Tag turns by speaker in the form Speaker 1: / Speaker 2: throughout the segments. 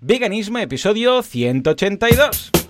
Speaker 1: Veganismo, episodio 182.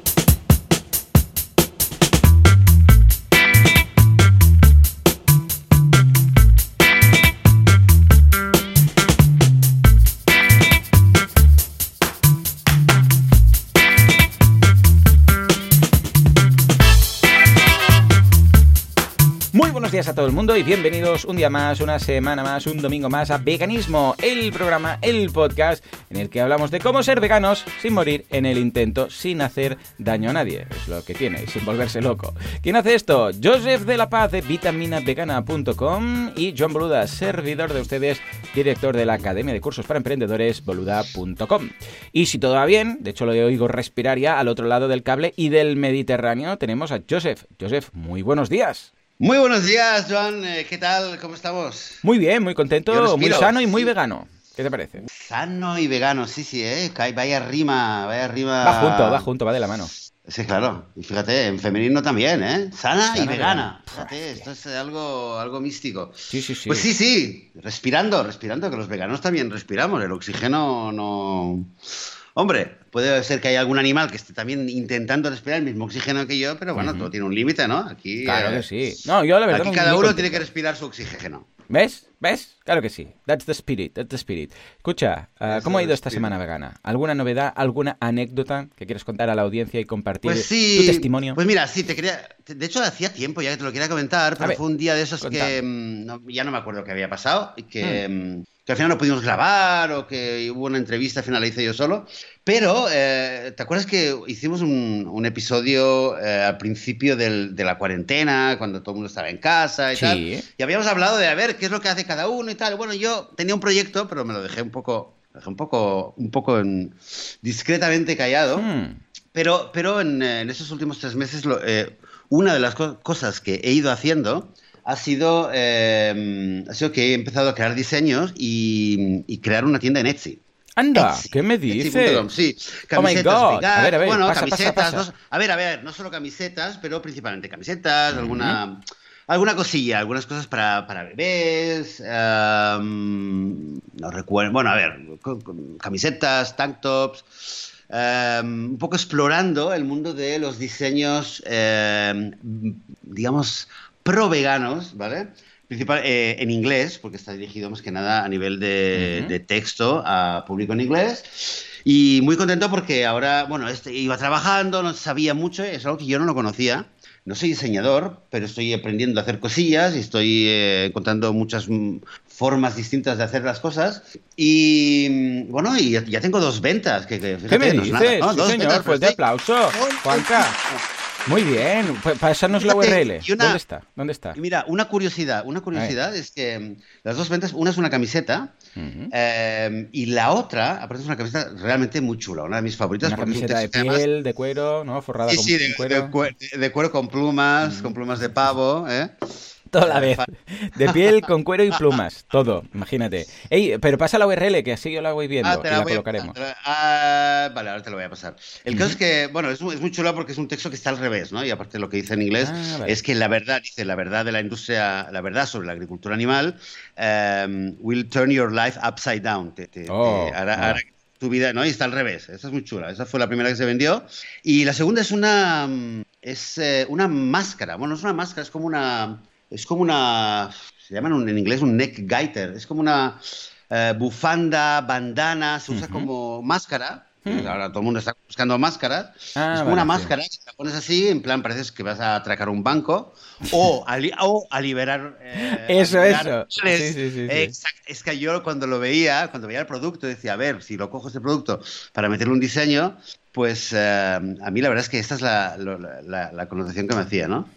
Speaker 1: Días a todo el mundo y bienvenidos un día más, una semana más, un domingo más a Veganismo, el programa, el podcast en el que hablamos de cómo ser veganos sin morir en el intento, sin hacer daño a nadie. Es lo que tiene, sin volverse loco. ¿Quién hace esto? Joseph de la Paz de vitaminavegana.com y John Boluda, servidor de ustedes, director de la Academia de Cursos para Emprendedores, boluda.com. Y si todo va bien, de hecho lo oigo respirar ya al otro lado del cable y del Mediterráneo, tenemos a Joseph. Joseph, muy buenos días.
Speaker 2: Muy buenos días, Joan. Eh, ¿Qué tal? ¿Cómo estamos?
Speaker 1: Muy bien, muy contento, muy sano y muy
Speaker 2: sí.
Speaker 1: vegano. ¿Qué te parece?
Speaker 2: Sano y vegano, sí, sí, ¿eh? Vaya rima, vaya rima.
Speaker 1: Va junto, va junto, va de la mano.
Speaker 2: Sí, claro. Y fíjate, en femenino también, ¿eh? Sana, y vegana.
Speaker 1: vegana.
Speaker 2: Fíjate, esto es algo, algo místico.
Speaker 1: Sí, sí, sí.
Speaker 2: Pues sí, sí, respirando, respirando, que los veganos también respiramos. El oxígeno no. Hombre, puede ser que haya algún animal que esté también intentando respirar el mismo oxígeno que yo, pero bueno, todo tiene un límite, ¿no? Aquí.
Speaker 1: Claro
Speaker 2: eh,
Speaker 1: que sí. No, yo la verdad.
Speaker 2: Aquí cada uno tiene que respirar su oxígeno.
Speaker 1: ¿Ves? ¿Ves? Claro que sí. That's the spirit, that's the spirit. Escucha, ah, ¿cómo ha ido esta semana vegana? ¿Alguna novedad, alguna anécdota que quieres contar a la audiencia y compartir
Speaker 2: Pues sí.
Speaker 1: tu testimonio?
Speaker 2: Pues mira, sí, te quería. De hecho, hacía tiempo ya que te lo quería comentar, pero
Speaker 1: ver,
Speaker 2: fue un día de esos
Speaker 1: contame.
Speaker 2: que mm, no- ya no me acuerdo qué había pasado y que, mm, que al final no pudimos grabar o que hubo una entrevista, al final la hice yo solo. Pero, eh, ¿te acuerdas que hicimos un, un episodio eh, al principio del- de la cuarentena, cuando todo el mundo estaba en casa y
Speaker 1: Sí.
Speaker 2: tal? Y habíamos hablado de a ver qué es lo que hace cada uno y tal. Bueno, yo tenía un proyecto, pero me lo dejé un poco, lo dejé un poco, un poco en- discretamente callado.
Speaker 1: Hmm,
Speaker 2: Pero, pero en, en esos últimos tres meses, lo- eh, una de las co- cosas que he ido haciendo ha sido, eh, ha sido que he empezado a crear diseños y, y crear una tienda en Etsy.
Speaker 1: Anda,
Speaker 2: Etsy,
Speaker 1: ¿qué me dices?
Speaker 2: Etsy.com, sí,
Speaker 1: Oh my
Speaker 2: camisetas
Speaker 1: God.
Speaker 2: veganas,
Speaker 1: A ver, a ver,
Speaker 2: bueno,
Speaker 1: pasa,
Speaker 2: camisetas,
Speaker 1: pasa.
Speaker 2: no- a ver, a ver, no solo camisetas, pero principalmente camisetas, alguna, alguna cosilla, algunas cosas para, para bebés, em, no recuerdo, bueno, a ver, camisetas, tank tops, em, un poco explorando el mundo de los diseños, em, digamos, pro veganos, ¿vale? Principal, eh, en inglés, porque está dirigido más que nada a nivel de, de texto a público en inglés. Y muy contento porque ahora, bueno, este, iba trabajando, no sabía mucho, es algo que yo no lo conocía. No soy diseñador, pero estoy aprendiendo a hacer cosillas y estoy eh, encontrando muchas mm, formas distintas de hacer las cosas. Y mm, bueno, y ya, ya tengo dos ventas. Que, que
Speaker 1: ¿Qué me dices?
Speaker 2: ¿no?
Speaker 1: Sí,
Speaker 2: Dos
Speaker 1: señor,
Speaker 2: ventas, pero sí.
Speaker 1: aplauso. Juanca. Muy bien, pues pásarnos la URL.
Speaker 2: una-
Speaker 1: ¿Dónde está? ¿Dónde está?
Speaker 2: Mira, una curiosidad, una curiosidad es que mm, las dos ventas, una es una camiseta eh, y la otra, aparte es una camiseta realmente muy chula, una de mis favoritas.
Speaker 1: Una camiseta de
Speaker 2: además-
Speaker 1: piel, de cuero, ¿no? Forrada
Speaker 2: Sí,
Speaker 1: con
Speaker 2: sí, de,
Speaker 1: cuero.
Speaker 2: de cue- de cuero con plumas, con plumas de pavo, ¿eh?
Speaker 1: Toda la vez. De piel, con cuero y plumas. Todo, imagínate. Ey, pero pasa la URL, que así yo la voy viendo
Speaker 2: Ah, te
Speaker 1: y la
Speaker 2: a-
Speaker 1: colocaremos.
Speaker 2: la- ah, vale, ahora te lo voy a pasar. El caso es que, bueno, es, muy- es muy chulo porque es un texto que está al revés, ¿no? Y aparte lo que dice en inglés
Speaker 1: Ah, vale.
Speaker 2: es que la verdad, dice, la verdad de la industria, la verdad sobre la agricultura animal um, will turn your life upside down. Te, te- te
Speaker 1: Oh,
Speaker 2: hará-
Speaker 1: ah.
Speaker 2: hará que tu vida, ¿no? Y está al revés. Esa es muy chula. Esa fue la primera que se vendió. Y la segunda es una, mm, es eh, una máscara. Bueno, no es una máscara, es como una, es como una, se llaman un- en inglés un neck gaiter. Es como una eh, bufanda, bandana, se usa como máscara.
Speaker 1: Hmm.
Speaker 2: Ahora todo el mundo está buscando máscaras.
Speaker 1: Ah,
Speaker 2: es
Speaker 1: vale,
Speaker 2: como una
Speaker 1: sí.
Speaker 2: máscara que te la pones así, en plan, pareces que vas a atracar un banco o a, li- o a liberar. eh, a
Speaker 1: Eso,
Speaker 2: liberar
Speaker 1: eso. Sí, sí, sí, sí.
Speaker 2: Exacto. Es que yo cuando lo veía, cuando veía el producto, decía, a ver, si lo cojo este producto para meterle un diseño, pues eh, a mí la verdad es que esta es la- la connotación que me hacía, ¿no?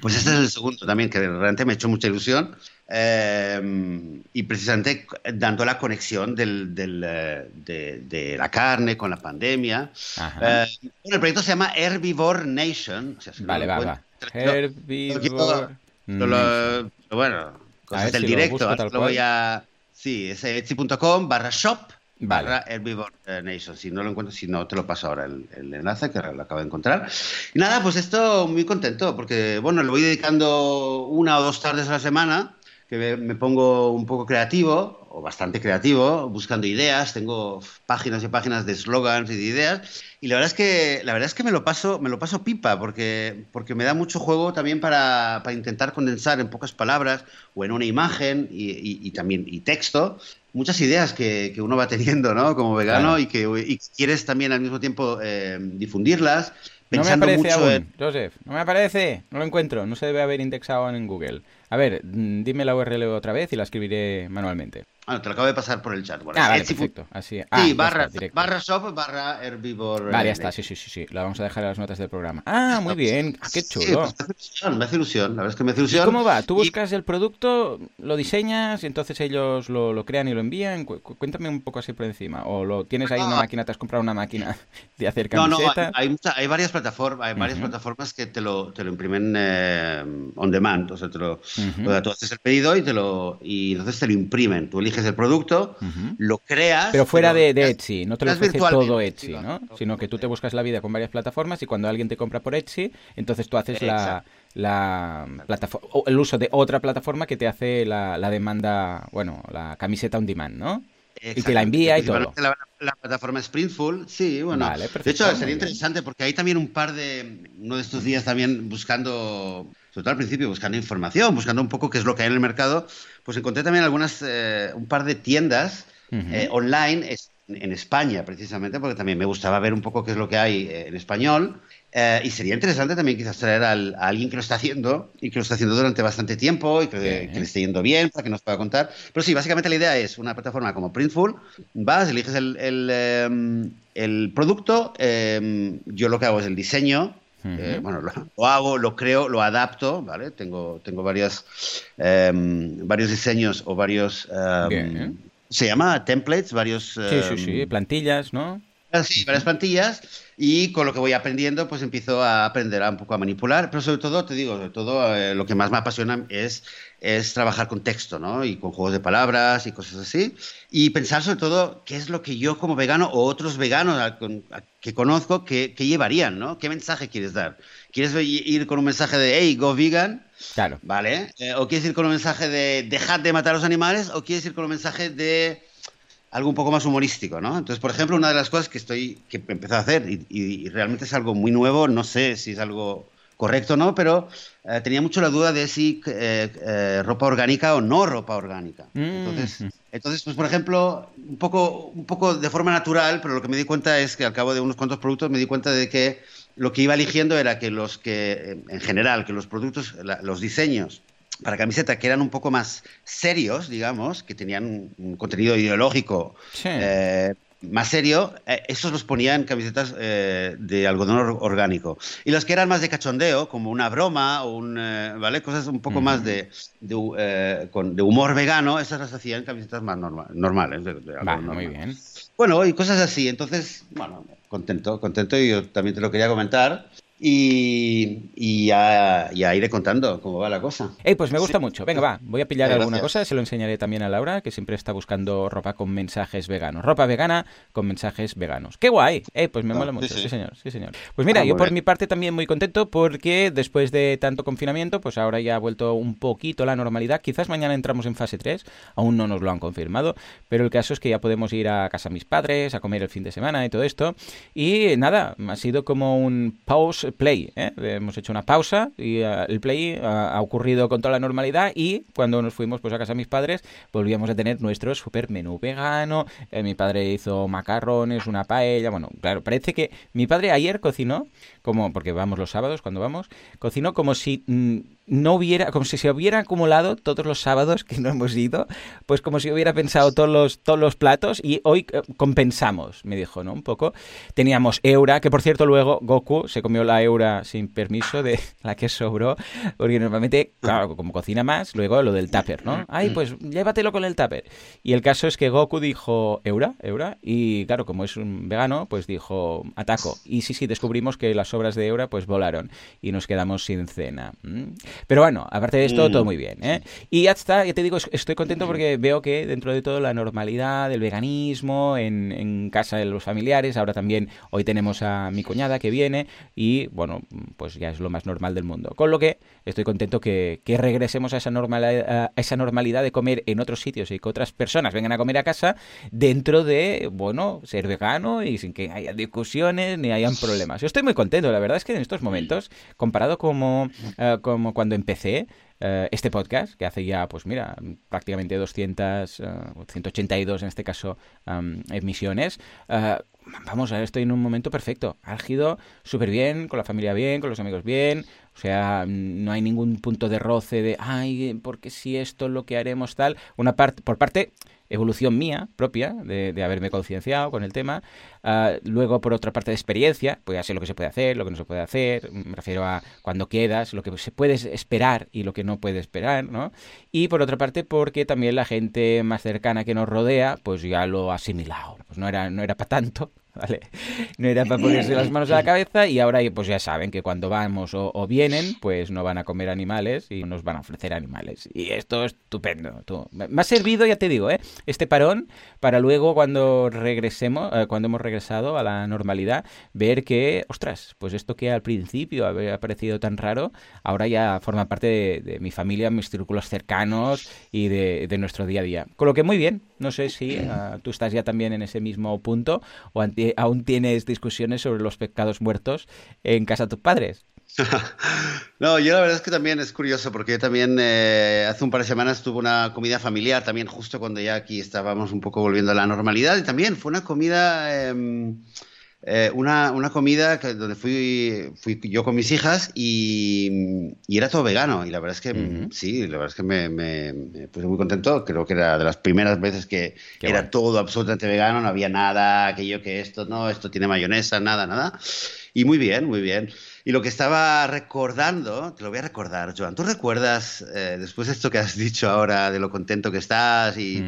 Speaker 2: Pues este es el segundo también, que realmente me ha hecho mucha ilusión. eh, y precisamente dando la conexión del, del, eh, de, de la carne con la pandemia. Eh, bueno, el proyecto se llama Herbivore Nation. o sea, si
Speaker 1: Vale, va, va. Herbivore.
Speaker 2: lo- lo- lo- bueno, cosas del
Speaker 1: si
Speaker 2: directo.
Speaker 1: busco
Speaker 2: ahora
Speaker 1: tal
Speaker 2: lo voy a. Sí, es etsy.com barra shop
Speaker 1: Vale.
Speaker 2: barra Herbivore Nation. Si no lo encuentro, si no, te lo paso ahora el, el enlace que lo acabo de encontrar. Y nada, pues esto muy contento porque, bueno, le voy dedicando una o dos tardes a la semana que me, pongo un poco creativo, o bastante creativo, buscando ideas, tengo páginas y páginas de slogans y de ideas, y la verdad es que, la verdad es que me, lo paso, me lo paso pipa, porque, porque me da mucho juego también para, para intentar condensar en pocas palabras o en una imagen y, y, también y texto muchas ideas que, que, uno va teniendo ¿no? como vegano y que y quieres también al mismo tiempo eh, difundirlas.
Speaker 1: Pensando no me aparece mucho aún, Joseph, no me aparece, no lo encuentro, no se debe haber indexado en Google. A ver, mm, dime la URL otra vez y la escribiré manualmente.
Speaker 2: Bueno, te lo acabo de pasar por el chat.
Speaker 1: ah, vale, perfecto. Así.
Speaker 2: Ah, sí, barra, barra shop, barra herbivore.
Speaker 1: Vale, ya está, sí, sí, sí, sí. La vamos a dejar en las notas del programa. Ah, muy bien. Ah, qué chulo.
Speaker 2: me, hace ilusión, me hace ilusión, la verdad es que me hace ilusión.
Speaker 1: ¿Y cómo va? ¿Tú buscas el producto, lo diseñas y entonces ellos lo, lo crean y lo envían? cuéntame un poco así por encima. ¿O lo tienes ahí una ah. máquina, te has comprado una máquina de hacer camisetas?
Speaker 2: No, no, hay, hay, varias plataformas, hay varias plataformas que te lo, te lo imprimen eh, on demand. O sea, te lo, uh tú haces el pedido y te lo y entonces te lo imprimen. Tú eliges el producto lo creas.
Speaker 1: Pero fuera de, Etsy, no te lo ofrece todo Etsy, ¿no? Sino que tú te buscas la vida con varias plataformas y cuando alguien te compra por Etsy, entonces tú haces la, la plataforma, el uso de otra plataforma que te hace la, demanda, bueno, la camiseta on demand, ¿no? Y te la envía y todo.
Speaker 2: La, la, plataforma Sprintful, sí, bueno. de hecho, sería interesante porque hay también un par de, uno de estos días también buscando sobre todo al principio, buscando información, buscando un poco qué es lo que hay en el mercado, pues encontré también algunas, eh, un par de tiendas eh, online en España, precisamente, porque también me gustaba ver un poco qué es lo que hay eh, en español. Y sería interesante también quizás traer a alguien que lo está haciendo y que lo está haciendo durante bastante tiempo y que, le esté yendo bien para que nos pueda contar. Pero sí, básicamente la idea es una plataforma como Printful, vas, eliges el, el, em, el producto, em, yo lo que hago es el diseño, eh, bueno, lo, hago, lo creo, lo adapto, ¿vale? Tengo, tengo varias, em, varios diseños o varios... Em, se llama templates, varios...
Speaker 1: sí, sí, sí, plantillas, ¿no?
Speaker 2: Sí, varias plantillas y con lo que voy aprendiendo pues empiezo a aprender a un poco a manipular, pero sobre todo, te digo, sobre todo eh, lo que más me apasiona es, es trabajar con texto, ¿no? Y con juegos de palabras y cosas así. Y pensar sobre todo qué es lo que yo como vegano o otros veganos que conozco que, llevarían, ¿no? ¿Qué mensaje quieres dar? ¿Quieres ir con un mensaje de, hey, go vegan?
Speaker 1: Claro.
Speaker 2: ¿Vale? Eh, ¿O quieres ir con un mensaje de, dejad de matar a los animales? ¿O quieres ir con un mensaje de algo un poco más humorístico, ¿no? Entonces, por ejemplo, una de las cosas que estoy que empezado a hacer y, realmente es algo muy nuevo, no sé si es algo correcto o no, pero eh, tenía mucho la duda de si eh, eh, ropa orgánica o no ropa orgánica. Mm. Entonces, entonces, pues por ejemplo, un poco, un poco de forma natural, pero lo que me di cuenta es que al cabo de unos cuantos productos me di cuenta de que lo que iba eligiendo era que los que, en general, que los productos, los diseños para camiseta que eran un poco más serios, digamos, que tenían un contenido ideológico eh, más serio, eh, esos los ponían en camisetas eh, de algodón orgánico. Y los que eran más de cachondeo, como una broma o un, ¿vale? cosas un poco más de, de, con, de, humor vegano, esas las hacían en camisetas más normales.
Speaker 1: muy bien.
Speaker 2: Bueno, y cosas así. Entonces, bueno, contento, contento y yo también te lo quería comentar. Y, y, ya, iré contando cómo va la cosa.
Speaker 1: pues me gusta mucho. Venga, va, voy a pillar alguna cosa, se lo enseñaré también a Laura, que siempre está buscando ropa con mensajes veganos. Ropa vegana con mensajes veganos. ¡Qué guay! pues me ah, mola mucho, sí, señor, sí, señor. Pues mira, ah, yo por mi parte también muy contento porque después de tanto confinamiento, pues ahora ya ha vuelto un poquito la normalidad. Quizás mañana entramos en fase 3, aún no nos lo han confirmado, pero el caso es que ya podemos ir a casa de mis padres, a comer el fin de semana y todo esto. Y nada, ha sido como un pause play. ¿eh? Hemos hecho una pausa y uh, el play uh, ha ocurrido con toda la normalidad y cuando nos fuimos pues a casa de mis padres volvíamos a tener nuestro super menú vegano. Eh, mi padre hizo macarrones, una paella. Bueno, claro, parece que mi padre ayer cocinó como porque vamos los sábados cuando vamos, cocinó como si mm, no hubiera, como si se hubiera acumulado todos los sábados que no hemos ido, pues como si hubiera pensado todos los, todos los platos y hoy eh, compensamos, me dijo, ¿no? Un poco. Teníamos Eura, que por cierto luego Goku se comió la Eura sin permiso de la que sobró, porque normalmente, claro, como cocina más, luego lo del tupper, ¿no? Ay, pues llévatelo con el tupper. Y el caso es que Goku dijo Eura, Eura, y claro, como es un vegano, pues dijo ataco. Y sí, sí, descubrimos que las obras de Eura pues volaron y nos quedamos sin cena. Pero bueno, aparte de esto,
Speaker 2: Mm.
Speaker 1: todo muy bien. ¿eh? Y ya está, ya te digo, es- estoy contento porque veo que dentro de todo la normalidad del veganismo en, en casa de los familiares, ahora también hoy tenemos a mi cuñada que viene y bueno, pues ya es lo más normal del mundo. Con lo que estoy contento que, que regresemos a esa, normalidad, a esa normalidad de comer en otros sitios y que otras personas vengan a comer a casa dentro de, bueno, ser vegano y sin que haya discusiones ni hayan problemas. Yo estoy muy contento, la verdad es que en estos momentos, comparado como, eh, como cuando empecé, eh, este podcast, que hace ya, pues mira, prácticamente 200, eh, 182 en este caso, emisiones, eh, vamos, ahora estoy en un momento perfecto. Álgido, súper bien, con la familia bien, con los amigos bien. O sea, no hay ningún punto de roce de, ay, porque si esto es lo que haremos tal. Una parte, por parte, evolución mía propia, de, haberme concienciado con el tema. Ah, luego, por otra parte, de experiencia, pues ya sé lo que se puede hacer, lo que no se puede hacer. Me refiero a cuando quedas, lo que se puede esperar y lo que no puede esperar, ¿no? Y por otra parte, porque también la gente más cercana que nos rodea, pues ya lo ha asimilado. Pues no era, no era para tanto. ¿Vale? No era para ponerse las manos a la cabeza y ahora pues ya saben que cuando vamos o, vienen, pues no van a comer animales y nos van a ofrecer animales. Y esto es estupendo. tú. Me ha servido, ya te digo, ¿eh? este parón para luego cuando regresemos, eh, cuando hemos regresado a la normalidad, ver que, ostras, pues esto que al principio había parecido tan raro, ahora ya forma parte de, de mi familia, mis círculos cercanos y de, de nuestro día a día. Con lo que muy bien, no sé si ah, tú estás ya también en ese mismo punto o aún tienes discusiones sobre los pecados muertos en casa de tus padres.
Speaker 2: No, yo la verdad es que también es curioso porque yo también eh, hace un par de semanas tuve una comida familiar también justo cuando ya aquí estábamos un poco volviendo a la normalidad y también fue una comida eh, eh, una, una comida que- donde fui, fui yo con mis hijas y, y era todo vegano. Y la verdad es que sí, la verdad es que me, me- me puse muy contento, creo que era de las primeras veces que
Speaker 1: Qué
Speaker 2: era todo absolutamente vegano, no había nada, aquello que esto no, esto tiene mayonesa, nada, nada. Y muy bien, muy bien. Y lo que estaba recordando, te lo voy a recordar, Joan, ¿tú recuerdas, eh, después de esto que has dicho ahora, de lo contento que estás y,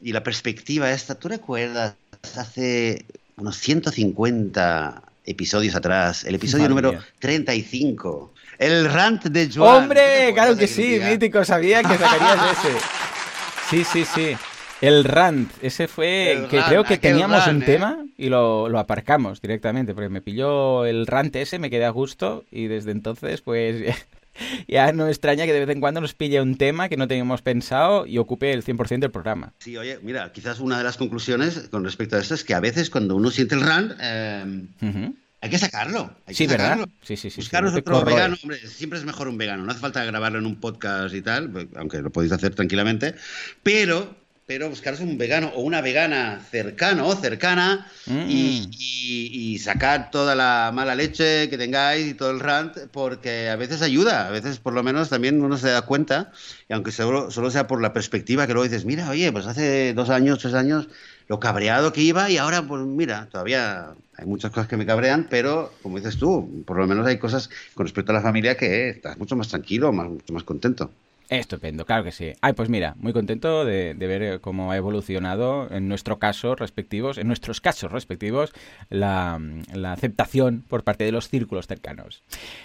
Speaker 2: y la perspectiva esta, ¿tú recuerdas hace unos 150 episodios atrás, el episodio
Speaker 1: Madre
Speaker 2: número
Speaker 1: mía.
Speaker 2: 35, el rant de Joan? ¿Tú te
Speaker 1: ¡Hombre! Claro que sí,
Speaker 2: día?
Speaker 1: mítico, sabía que sacarías ese. Sí, sí, sí. El rant, ese fue
Speaker 2: El
Speaker 1: que
Speaker 2: rant,
Speaker 1: creo que teníamos
Speaker 2: rant,
Speaker 1: un
Speaker 2: ¿eh?
Speaker 1: tema y lo, lo aparcamos directamente, porque me pilló el rant ese, me quedé a gusto y desde entonces pues ya no me extraña que de vez en cuando nos pille un tema que no teníamos pensado y ocupe el 100% del programa.
Speaker 2: Sí, oye, mira, quizás una de las conclusiones con respecto a esto es que a veces cuando uno siente el rant, eh, hay que sacarlo. Hay
Speaker 1: Sí,
Speaker 2: que
Speaker 1: ¿verdad?
Speaker 2: sacarlo.
Speaker 1: Sí, sí, sí. sí,
Speaker 2: Buscaros
Speaker 1: te
Speaker 2: otro vegano, hombre, siempre es mejor un vegano. No hace falta grabarlo en un podcast y tal, aunque lo podéis hacer tranquilamente. Pero, pero buscaros un vegano o una vegana cercano o cercana
Speaker 1: Mm.
Speaker 2: y, y- y sacad toda la mala leche que tengáis y todo el rant, porque a veces ayuda, a veces por lo menos también uno se da cuenta, y aunque solo, solo sea por la perspectiva que luego dices, mira, oye, pues hace dos años, tres años, lo cabreado que iba y ahora, pues mira, todavía hay muchas cosas que me cabrean, pero como dices tú, por lo menos hay cosas con respecto a la familia que estás mucho más tranquilo, más, mucho más contento.
Speaker 1: Estupendo, claro que sí. Ay, pues mira, muy contento de, de ver cómo ha evolucionado en nuestro caso respectivos, en nuestros casos respectivos, la, la aceptación por parte de los círculos cercanos.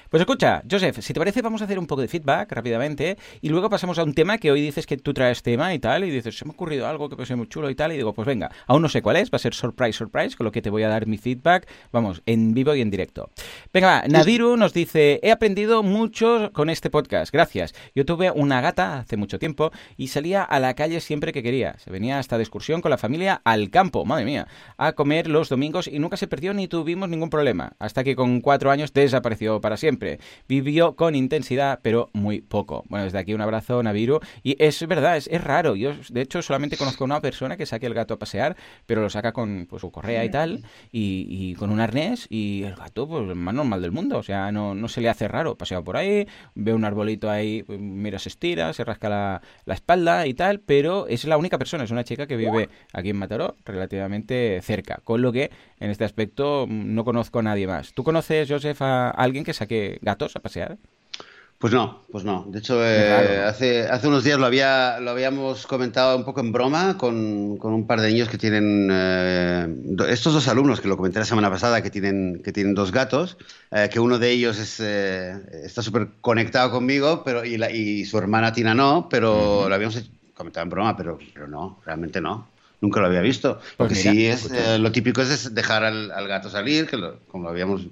Speaker 1: Pues escucha, Joseph, si te parece, vamos a hacer un poco de feedback rápidamente y luego pasamos a un tema que hoy dices que tú traes tema y tal, y dices, se me ha ocurrido algo que puede muy chulo y tal, y digo, pues venga, aún no sé cuál es, va a ser surprise, surprise, con lo que te voy a dar mi feedback, vamos, en vivo y en directo. Venga, va, Nadiru nos dice, he aprendido mucho con este podcast, gracias. Yo tuve una gata hace mucho tiempo y salía a la calle siempre que quería. Se venía hasta de excursión con la familia al campo, madre mía, a comer los domingos y nunca se perdió ni tuvimos ningún problema, hasta que con cuatro años desapareció para siempre. Vivió con intensidad, pero muy poco. Bueno, desde aquí un abrazo, Naviru. Y es verdad, es, es raro. Yo, de hecho, solamente conozco a una persona que saque el gato a pasear, pero lo saca con pues, su correa y tal, y, con un arnés, y el gato, pues, más normal del mundo. O sea, no, no se le hace raro. Pasea por ahí, ve un arbolito ahí, pues, mira, se se rasca la, la espalda y tal, pero es la única persona, es una chica que vive aquí en Mataró, relativamente cerca. Con lo que, en este aspecto, no conozco a nadie más. ¿Tú conoces, Joseph, a alguien que saque gatos a pasear?
Speaker 2: Pues no, pues no. De hecho, eh, hace, hace unos días lo, había, lo habíamos comentado un poco en broma con, con un par de niños que tienen, eh, estos dos alumnos que lo comenté la semana pasada, que tienen, que tienen dos gatos, eh, que uno de ellos es, está súper conectado conmigo pero, y, la, y, su hermana Tina no, pero lo habíamos comentado en broma, pero, pero no, realmente no. Nunca lo había visto. Pues Porque sí, es, lo típico es dejar al, al gato salir, que como lo habíamos,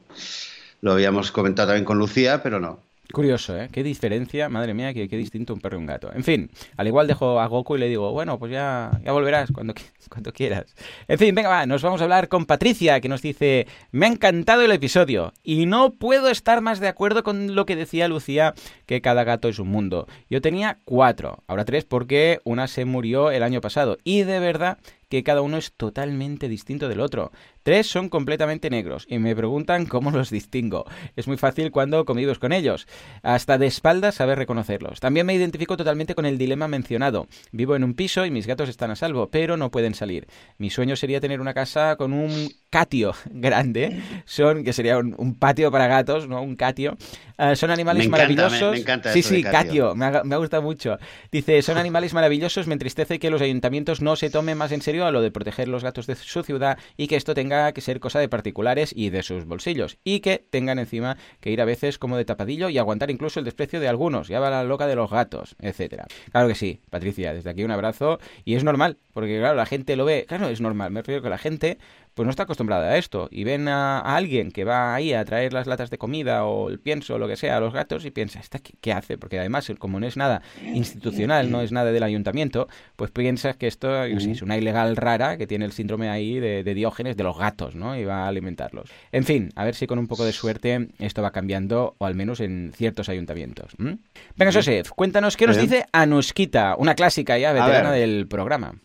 Speaker 2: lo habíamos comentado también con Lucía, pero no.
Speaker 1: Curioso, ¿eh? Qué diferencia, madre mía, qué, distinto un perro y un gato. En fin, al igual dejo a Goku y le digo, bueno, pues ya, ya volverás cuando, cuando quieras. En fin, venga, va, nos vamos a hablar con Patricia, que nos dice, me ha encantado el episodio y no puedo estar más de acuerdo con lo que decía Lucía, que cada gato es un mundo. Yo tenía cuatro, ahora tres porque una se murió el año pasado y de verdad que cada uno es totalmente distinto del otro. Tres son completamente negros y me preguntan cómo los distingo. Es muy fácil cuando convives con ellos. Hasta de espaldas saber reconocerlos. También me identifico totalmente con el dilema mencionado. Vivo en un piso y mis gatos están a salvo, pero no pueden salir. Mi sueño sería tener una casa con un catio grande. Son, que sería un, patio para gatos, ¿no? Un catio. Ah, son animales maravillosos.
Speaker 2: Me, encanta
Speaker 1: sí, sí, catio. Me, ha, me, gustado mucho. Dice, son animales maravillosos. Me entristece que los ayuntamientos no se tomen más en serio a lo de proteger los gatos de su ciudad y que esto tenga que ser cosa de particulares y de sus bolsillos. Y que tengan encima que ir a veces como de tapadillo y aguantar incluso el desprecio de algunos, ya va la loca de los gatos, etcétera. Claro que sí, Patricia, desde aquí un abrazo. Y es normal, porque claro, la gente lo ve, claro, es normal, me refiero que la gente pues no está acostumbrada a esto. Y ven a, alguien que va ahí a traer las latas de comida o el pienso o lo que sea a los gatos y piensa, ¿esta qué, hace? Porque además, como no es nada institucional, no es nada del ayuntamiento, pues piensas que esto es una ilegal rara que tiene el síndrome ahí de, Diógenes de los gatos, ¿no? Y va a alimentarlos. En fin, a ver si con un poco de suerte esto va cambiando, o al menos en ciertos ayuntamientos. Venga, Josef, cuéntanos qué nos dice Anuskita, una clásica ya veterana del programa.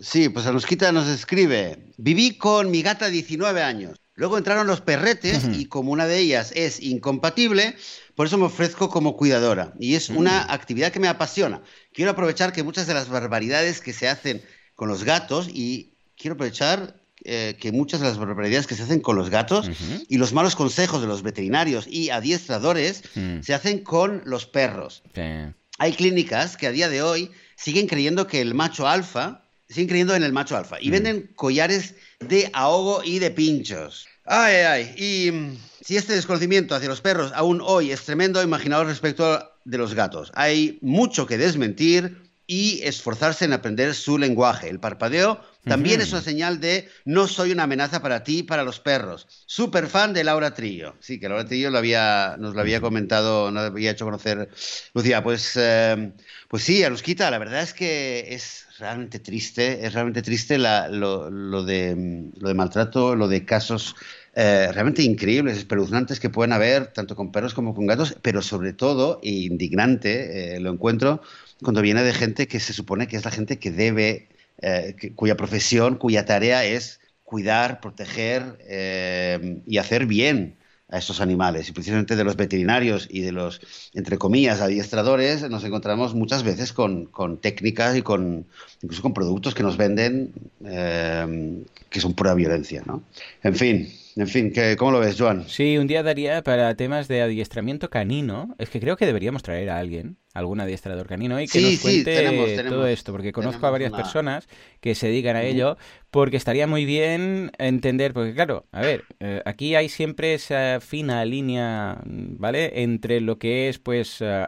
Speaker 2: Sí, pues Anuskita nos escribe, viví con mi gata 19 años. Luego entraron los perretes y como una de ellas es incompatible, por eso me ofrezco como cuidadora. Y es una mm. actividad que me apasiona. Quiero aprovechar que muchas de las barbaridades que se hacen con los gatos y quiero aprovechar eh, que muchas de las barbaridades que se hacen con los gatos y los malos consejos de los veterinarios y adiestradores mm. se hacen con los perros. Hay clínicas que a día de hoy siguen creyendo que el macho alfa siguen creyendo en el macho alfa y mm. venden collares de ahogo y de pinchos. Ay, ay, y mm, si este desconocimiento hacia los perros aún hoy es tremendo, imaginaos respecto de los gatos. Hay mucho que desmentir y esforzarse en aprender su lenguaje. El parpadeo también es una señal de no soy una amenaza para ti, para los perros. Super fan de Laura Trillo. Sí, que Laura Trillo lo había, nos lo había comentado, nos había hecho conocer Lucía. Pues, eh, pues sí, Alusquita, la verdad es que es realmente triste, es realmente triste lo, de, lo de maltrato, lo de casos eh, realmente increíbles, espeluznantes que pueden haber, tanto con perros como con gatos, pero sobre todo, e indignante, eh, lo encuentro cuando viene de gente que se supone que es la gente que debe, eh, cuya profesión, cuya tarea es cuidar, proteger y hacer bien a estos animales. Y precisamente de los veterinarios y de los, entre comillas, adiestradores, nos encontramos muchas veces con, con técnicas y con incluso con productos que nos venden eh, que son pura violencia. ¿no? En fin, en fin, ¿cómo lo ves, Joan?
Speaker 1: Sí, un día daría para temas de adiestramiento canino. Es que creo que deberíamos traer a alguien, algún adiestrador canino, y que nos cuente todo esto, porque conozco a varias personas que se dedican a ello, porque estaría muy bien entender, porque claro, a ver, eh, aquí hay siempre esa fina línea, ¿vale? Entre lo que es, pues, eh,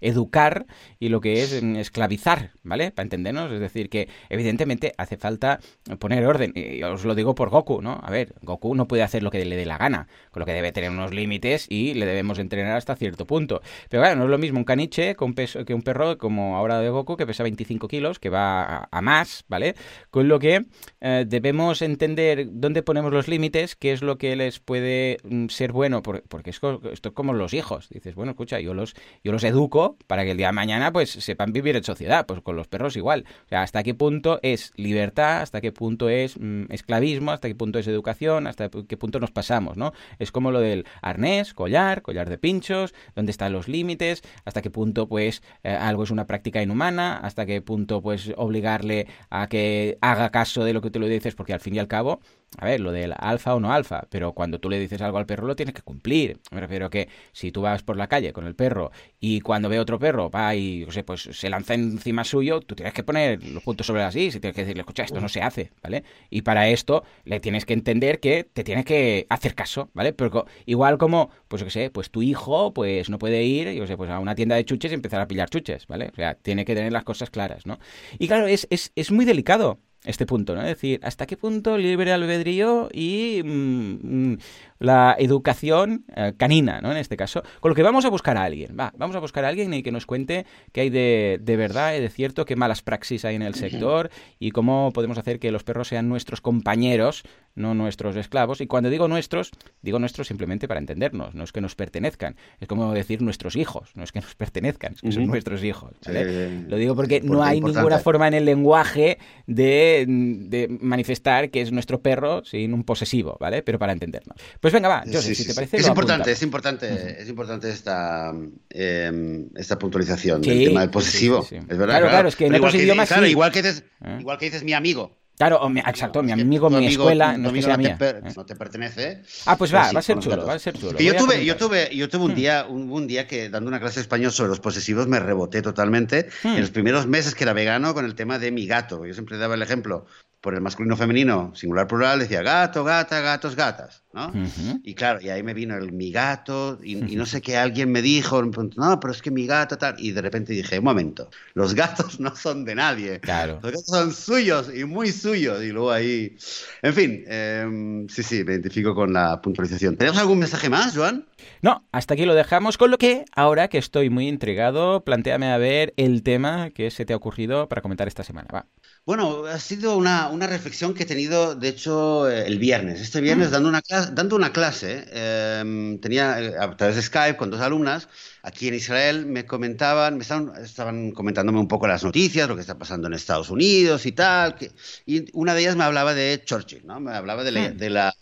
Speaker 1: educar y lo que es mm, esclavizar, ¿vale? Para entendernos, es decir, que evidentemente hace falta poner orden, y os lo digo por Goku, ¿no? A ver, Goku no puede hacer lo que le dé la gana, con lo que debe tener unos límites y le debemos entrenar hasta cierto punto. Pero claro, no es lo mismo un caniche que un, peso, que un perro como ahora de Goku, que pesa 25 kilos, que va a, más, ¿vale? Con lo que eh, debemos entender dónde ponemos los límites, qué es lo que les puede mm, ser bueno, porque esto es como los hijos. Dices, bueno, escucha, yo los, yo los educo para que el día de mañana pues sepan vivir en sociedad, pues con los perros igual. O sea, hasta qué punto es libertad, hasta qué punto es mm, esclavismo, hasta qué punto es educación, hasta qué punto nos pasamos, ¿no? Es como lo del arnés, collar, collar de pinchos, dónde están los límites, hasta qué punto, pues, eh, algo es una práctica inhumana, hasta qué punto, pues, obligarle a que haga caso de lo que tú le dices, porque al fin y al cabo, a ver, lo del alfa o no alfa, pero cuando tú le dices algo al perro lo tienes que cumplir. Me refiero que si tú vas por la calle con el perro y cuando ve otro perro va y, no sé, pues se lanza encima suyo, tú tienes que poner los puntos sobre las is y tienes que decirle, escucha, esto no se hace, ¿vale? Y para esto le tienes que entender que te tienes que hacer caso, ¿vale? Pero igual como, pues yo sé, pues tu hijo pues no puede ir, yo sé, pues a una tienda de chuches y empezar a pillar chuches, ¿vale? O sea, tiene que tener las cosas claras, ¿no? Y claro, es, es, es muy delicado este punto, ¿no? Es decir, ¿hasta qué punto libre albedrío y mm, mm, la educación eh, canina, ¿no? En este caso. Con lo que vamos a buscar a alguien, va, vamos a buscar a alguien y que nos cuente qué hay de, de verdad y de cierto, qué malas praxis hay en el sector y cómo podemos hacer que los perros sean nuestros compañeros, no nuestros esclavos. Y cuando digo nuestros, digo nuestros simplemente para entendernos, no es que nos pertenezcan, es como decir nuestros hijos, no es que nos pertenezcan, es que son nuestros hijos. ¿vale? Lo digo porque no hay ninguna forma en el lenguaje de, de, manifestar que es nuestro perro sin un posesivo, ¿vale? Pero para entendernos. Pues venga, va, José, si te parece.
Speaker 2: Es importante, es importante, es importante esta, eh, esta puntualización del tema del posesivo. Es verdad.
Speaker 1: Claro, claro, es que en otros idiomas.
Speaker 2: Claro, igual, que dices, ¿Eh? igual que dices mi amigo.
Speaker 1: Claro, o mi, exacto, mi amigo, mi escuela, no, que sea
Speaker 2: no
Speaker 1: mía.
Speaker 2: Te per, no te pertenece.
Speaker 1: Ah, pues va, va a ser chulo, va a ser chulo.
Speaker 2: Yo tuve, yo tuve, yo tuve un día, un, un, día que dando una clase de español sobre los posesivos me reboté totalmente hmm. en los primeros meses que era vegano con el tema de mi gato. Yo siempre daba el ejemplo por el masculino femenino, singular plural, decía gato, gata, gatos, gatas, ¿no? Uh -huh. Y claro, y ahí me vino el mi gato, y, no sé qué, alguien me dijo, no, pero es que mi gato tal, y de repente dije, un momento, los gatos no son de nadie,
Speaker 1: claro.
Speaker 2: los gatos son suyos y muy suyos, y luego ahí, en fin, eh, sí, sí, me identifico con la puntualización. ¿Tenemos algún mensaje más, Joan?
Speaker 1: No, hasta aquí lo dejamos, con lo que, ahora que estoy muy intrigado, planteame a ver el tema que se te ha ocurrido para comentar esta semana, va.
Speaker 2: Bueno, ha sido una, una, reflexión que he tenido, de hecho, el viernes. Este viernes, dando una clase, dando una clase eh, tenía a través de Skype con dos alumnas aquí en Israel, me comentaban, me estaban, estaban, comentándome un poco las noticias, lo que está pasando en Estados Unidos y tal. Que, y una de ellas me hablaba de Churchill, ¿no? Me hablaba de la, de la,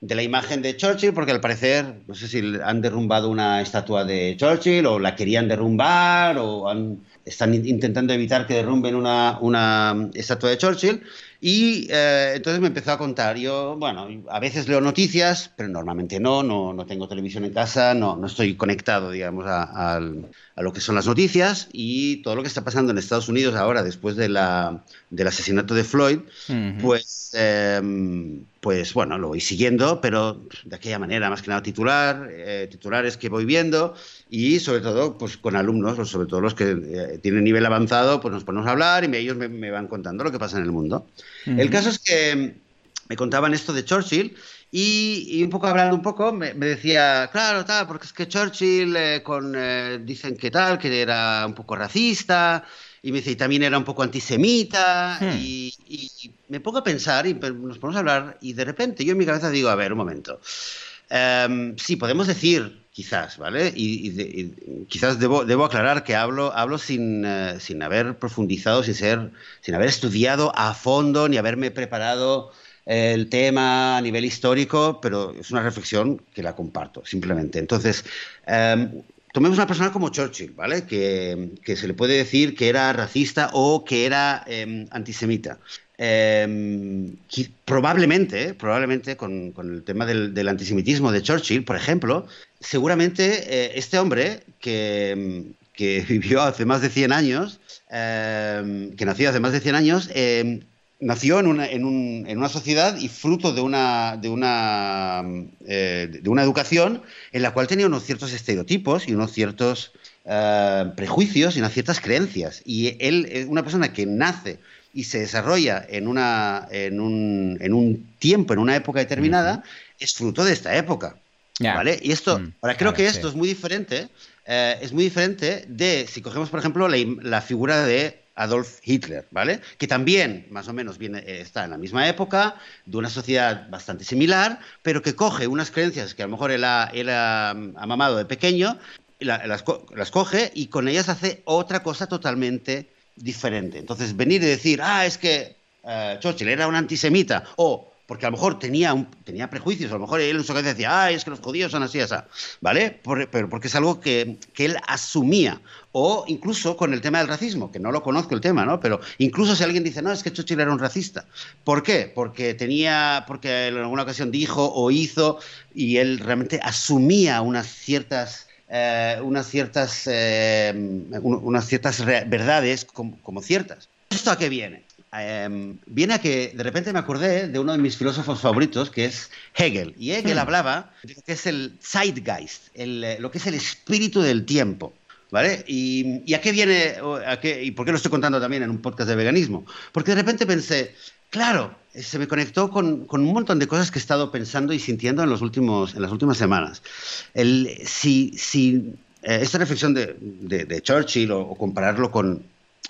Speaker 2: de la imagen de Churchill, porque al parecer, no sé si han derrumbado una estatua de Churchill o la querían derrumbar o han están intentando evitar que derrumben una, una estatua de Churchill. Y eh, entonces me empezó a contar. Yo, bueno, a veces leo noticias, pero normalmente no, no, no tengo televisión en casa, no, no estoy conectado, digamos, a, a, a, lo que son las noticias y todo lo que está pasando en Estados Unidos ahora, después de la, del asesinato de Floyd, uh -huh. pues, eh, pues bueno, lo voy siguiendo, pero de aquella manera, más que nada titular, eh, titulares que voy viendo y sobre todo pues con alumnos, sobre todo los que eh, tienen nivel avanzado, pues nos ponemos a hablar y ellos me, me van contando lo que pasa en el mundo. Uh -huh. El caso es que me contaban esto de Churchill y, y, un poco hablando un poco, me, me, decía, claro, tal, porque es que Churchill eh, con, eh, dicen que tal, que era un poco racista, y me dice, y también era un poco antisemita, hmm. y, y, me pongo a pensar, y nos ponemos a hablar, y de repente yo en mi cabeza digo, a ver, un momento, um, sí, podemos decir quizás, ¿vale? Y, y, y, quizás debo, debo aclarar que hablo, hablo sin, uh, sin haber profundizado, sin, ser, sin haber estudiado a fondo, ni haberme preparado el tema a nivel histórico, pero es una reflexión que la comparto, simplemente. Entonces, um, tomemos una persona como Churchill, ¿vale? Que, que, se le puede decir que era racista o que era eh, antisemita. Eh, probablemente, probablemente con, con el tema del, del, antisemitismo de Churchill, por ejemplo, seguramente eh, este hombre que, que, vivió hace más de 100 años, que nació hace más de 100 años, nació en una, en, un, en una, sociedad y fruto de una, de, una, eh, de una educación en la cual tenía unos ciertos estereotipos y unos ciertos uh, prejuicios y unas ciertas creencias. Y él es una persona que nace y se desarrolla en, una, en, un, en un tiempo, en una época determinada, es fruto de esta época. Yeah. ¿vale? Y esto, mm, ahora creo claro, que esto sí. es muy diferente, eh, es muy diferente de si cogemos, por ejemplo, la, la figura de Adolf Hitler, ¿vale? Que también, más o menos, viene, eh, está en la misma época, de una sociedad bastante similar, pero que coge unas creencias que a lo mejor él ha, ha mamado de pequeño, la, las, las, coge y con ellas hace otra cosa totalmente diferente. Entonces, venir y decir, ah, es que uh, Churchill era un antisemita, o porque a lo mejor tenía, tenía prejuicios, a lo mejor él en su cabeza decía, ah, es que los judíos son así, así, ¿vale? pero porque es algo que, que, él asumía. O incluso con el tema del racismo, que no lo conozco el tema, ¿no? Pero incluso si alguien dice, no, es que Churchill era un racista. ¿Por qué? Porque tenía, porque en alguna ocasión dijo o hizo y él realmente asumía unas ciertas... Eh, unas ciertas, eh, unas ciertas verdades como ciertas. ¿Esto a qué viene? Em, viene a que de repente me acordé de uno de mis filósofos favoritos, que es Hegel. Y Hegel hmm. hablaba de lo que es el Zeitgeist, eh, lo que es el espíritu del tiempo. ¿Vale? Y, a qué viene, y por qué lo estoy contando también en un podcast de veganismo? Porque de repente pensé, claro, se me conectó con, un montón de cosas que he estado pensando y sintiendo en, los últimos, en las últimas semanas. El, si, si eh, esta reflexión de, Churchill o, compararlo con,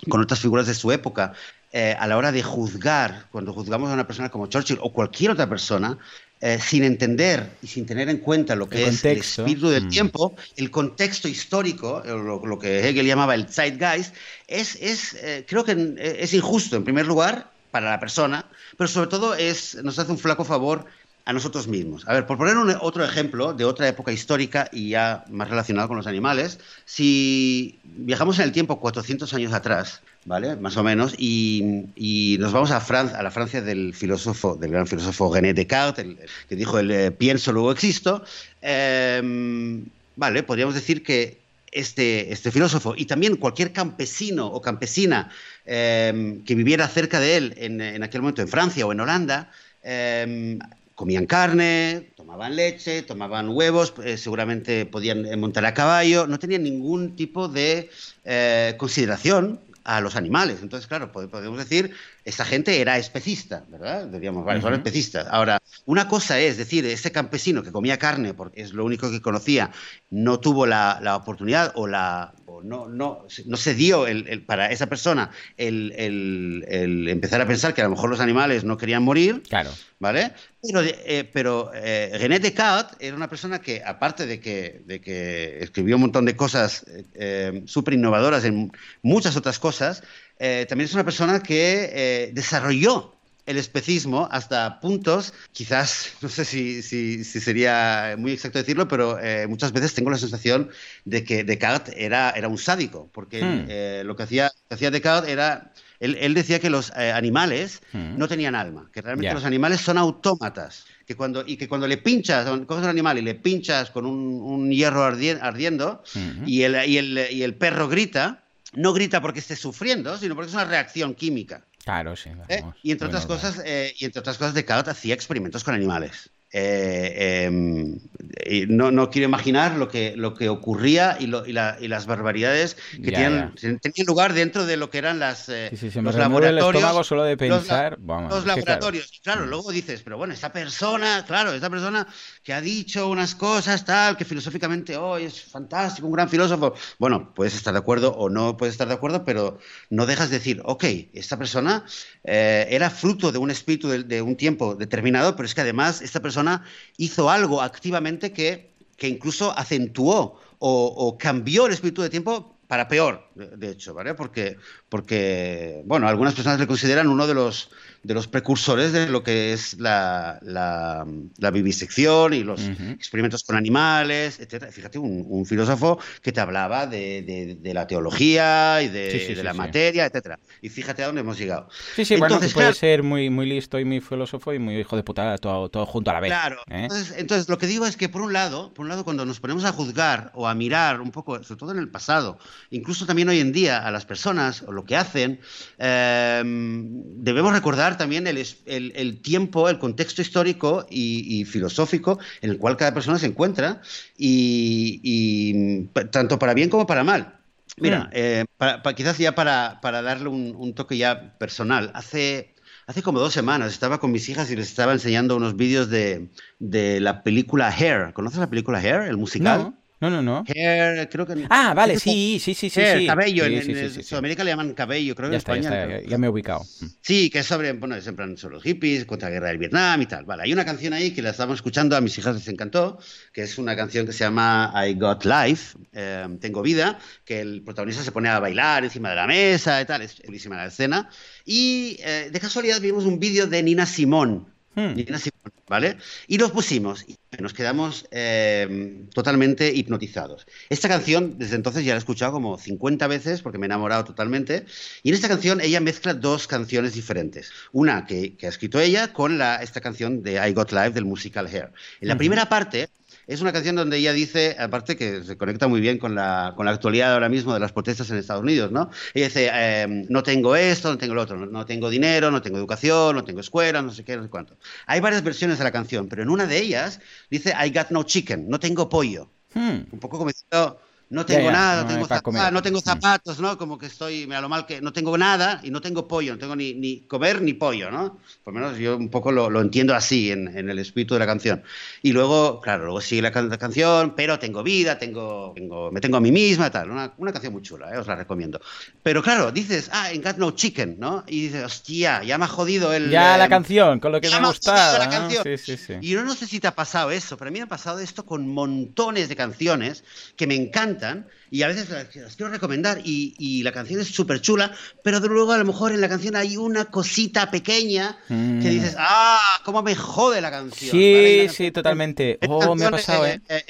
Speaker 2: con otras figuras de su época, eh, a la hora de juzgar, cuando juzgamos a una persona como Churchill o cualquier otra persona, eh, sin entender y sin tener en cuenta lo que es el espíritu del mm. tiempo, el contexto histórico, lo, que Hegel llamaba el Zeitgeist, es, es eh, creo que es injusto, en primer lugar, para la persona, pero sobre todo es, nos hace un flaco favor a nosotros mismos. A ver, por poner otro ejemplo de otra época histórica y ya más relacionado con los animales, si viajamos en el tiempo 400 años atrás, ¿vale? Más o menos, y, nos vamos a, Francia, a la Francia del filósofo, del gran filósofo René Descartes, que dijo el eh, pienso, luego existo, em, ¿vale? Podríamos decir que este, este filósofo y también cualquier campesino o campesina em, que viviera cerca de él en, en, aquel momento en Francia o en Holanda, em, comían carne, tomaban leche, tomaban huevos, eh, seguramente podían montar a caballo, no tenían ningún tipo de eh, consideración a los animales. Entonces, claro, podemos decir, esta gente era especista, ¿verdad? Diríamos, vale, son especistas. Ahora, una cosa es decir, ese campesino que comía carne, porque es lo único que conocía, no tuvo la, la oportunidad o la, no, no, no se dio el, para esa persona el, el, empezar a pensar que a lo mejor los animales no querían morir.
Speaker 1: Claro.
Speaker 2: ¿Vale? Pero, eh, pero eh, René Descartes era una persona que, aparte de que, de que escribió un montón de cosas eh, súper innovadoras en muchas otras cosas, también es una persona que desarrolló el especismo hasta puntos, quizás, no sé si, si, sería muy exacto decirlo, pero eh, muchas veces tengo la sensación de que Descartes era, era un sádico, porque hmm. eh, lo que hacía, hacía Descartes era... Él, decía que los eh, animales hmm. no tenían alma, que realmente los animales son autómatas, que cuando, y que cuando le pinchas, coges un animal y le pinchas con un, hierro ardiendo hmm. y, el, y, el, y el perro grita, no grita porque esté sufriendo, sino porque es una reacción química.
Speaker 1: Claro, sí.
Speaker 2: ¿Eh? Y entre otras cosas, eh, y entre otras cosas, Descartes hacía experimentos con animales. Eh, em, no, no, quiero imaginar lo que, lo que ocurría y, lo, y, la, y las barbaridades que tenían, tenían, lugar dentro de lo que eran las,
Speaker 1: sí, sí, los laboratorios. solo de pensar.
Speaker 2: Los, Vamos, los laboratorios. Claro. claro, luego dices, pero bueno, esa persona, claro, esa persona que ha dicho unas cosas, tal, que filosóficamente hoy es fantástico, un gran filósofo. Bueno, puedes estar de acuerdo o no puedes estar de acuerdo, pero no dejas de decir, ok, esta persona era fruto de un espíritu de, de un tiempo determinado, pero es que además esta persona hizo algo activamente que, que incluso acentuó o, cambió el espíritu de tiempo para peor, de, hecho, ¿vale? Porque, porque, bueno, algunas personas le consideran uno de los de los precursores de lo que es la, la, vivisección y los experimentos con animales, etc. Fíjate, un, filósofo que te hablaba de, de, la teología y de, la materia, etc. Y fíjate a dónde hemos llegado.
Speaker 1: Sí, sí, bueno, puede ser muy, muy listo y muy filósofo y muy hijo de puta todo, todo junto a la vez.
Speaker 2: Claro. ¿eh? Entonces, entonces, lo que digo es que, por un lado, por un lado, cuando nos ponemos a juzgar o a mirar un poco, sobre todo en el pasado, incluso también hoy en día, a las personas o lo que hacen, eh, debemos recordar también el, el, tiempo, el contexto histórico y, filosófico en el cual cada persona se encuentra, y, tanto para bien como para mal. Mira, mm. eh, quizás ya para, para darle un, toque ya personal, hace, hace como dos semanas estaba con mis hijas y les estaba enseñando unos vídeos de, de la película Hair. ¿Conoces la película Hair, el musical?
Speaker 1: No, no, no.
Speaker 2: Hair, creo que.
Speaker 1: Ah, vale, sí, sí, sí, sí.
Speaker 2: Hair, cabello. en, Sudamérica le llaman cabello, creo que en España.
Speaker 1: ya, me he ubicado. Mm.
Speaker 2: Sí, que es sobre, bueno, es en plan sobre los hippies, contra la guerra del Vietnam y tal. Vale, hay una canción ahí que la estábamos escuchando, a mis hijas les encantó, que es una canción que se llama I Got Life, eh, Tengo Vida, que el protagonista se pone a bailar encima de la mesa y tal. Es chulísima la escena. Y eh, de casualidad vimos un vídeo de Nina Simón Hmm. ¿Vale? Y los pusimos y nos quedamos eh, totalmente hipnotizados. Esta canción, desde entonces ya la he escuchado como 50 veces porque me he enamorado totalmente. Y en esta canción ella mezcla dos canciones diferentes. Una que, ha escrito ella con la, esta canción de I Got Live del musical Hair. En la primera parte es una canción donde ella dice, aparte que se conecta muy bien con la, con la actualidad ahora mismo de las protestas en Estados Unidos, ¿no? Ella dice, em, no tengo esto, no tengo lo otro, no, tengo dinero, no tengo educación, no tengo escuela, no sé qué, no sé cuánto. Hay varias versiones de la canción, pero en una de ellas dice, I got no chicken, no tengo pollo. Hmm. Un poco como diciendo no tengo nada, no, tengo zapatos, no, tengo zapatos, ¿no? Como que estoy, me da lo mal que no tengo nada y no tengo pollo, no tengo ni, ni comer ni pollo, ¿no? Por lo menos yo un poco lo, lo entiendo así en, en, el espíritu de la canción. Y luego, claro, luego sigue la, canción, pero tengo vida, tengo, tengo, me tengo a mí misma, tal. Una, una canción muy chula, ¿eh? os la recomiendo. Pero claro, dices, ah, en Got No Chicken, ¿no? Y dices, hostia, ya me ha jodido el...
Speaker 1: Ya la canción, con lo que me ha gustado. La canción.
Speaker 2: Sí, sí, sí. Y yo no sé si te ha pasado eso, pero a mí me ha pasado esto con montones de canciones que me encantan y a veces las, quiero recomendar y, la canción es súper chula, pero de luego a lo mejor en la canción hay una cosita pequeña que mm. dices, ah, cómo me jode la canción.
Speaker 1: Sí, sí, totalmente. Oh, me ha pasado, ¿eh?
Speaker 2: eh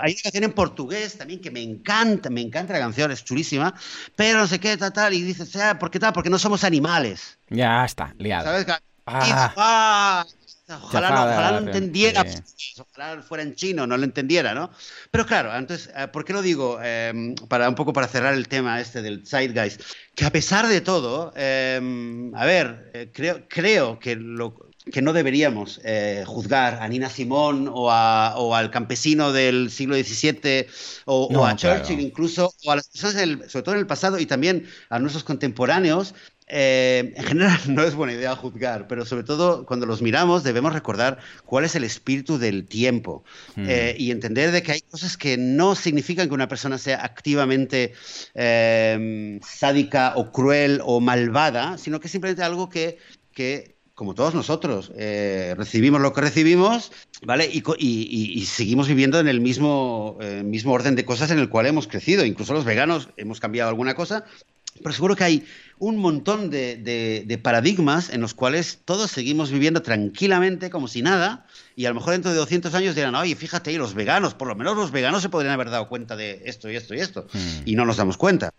Speaker 2: hay una canción en portugués también que me encanta, me encanta la canción, es chulísima, pero no sé qué, tal, tal, y dices, ah, ¿por qué tal? Porque no somos animales.
Speaker 1: Ya está, liado. ¿Sabes?
Speaker 2: Ah. Ojalá, no, lo entendiera, ojalá fuera en chino, no lo entendiera, ¿no? Pero claro, entonces, eh, ¿por qué lo digo? Em, para un poco para cerrar el tema este del Zeitgeist, que a pesar de todo, em, a ver, eh, creo, creo que lo, que no deberíamos eh, juzgar a Nina Simón o, o, al campesino del siglo XVII o, a Churchill incluso, o a las personas, sobre todo en el pasado y también a nuestros contemporáneos, eh, en general no es buena idea juzgar, pero sobre todo cuando los miramos debemos recordar cuál es el espíritu del tiempo hmm. eh, y entender de que hay cosas que no significan que una persona sea activamente eh, sádica o cruel o malvada, sino que simplemente algo que, que como todos nosotros, recibimos lo que recibimos, ¿vale? Y, seguimos viviendo en el mismo, mismo orden de cosas en el cual hemos crecido. Incluso los veganos hemos cambiado alguna cosa, pero seguro que hay un montón de, paradigmas en los cuales todos seguimos viviendo tranquilamente como si nada y a lo mejor dentro de 200 años dirán, oye, fíjate ahí, los veganos, por lo menos los veganos se podrían haber dado cuenta de esto y esto y esto hmm. y no nos damos cuenta.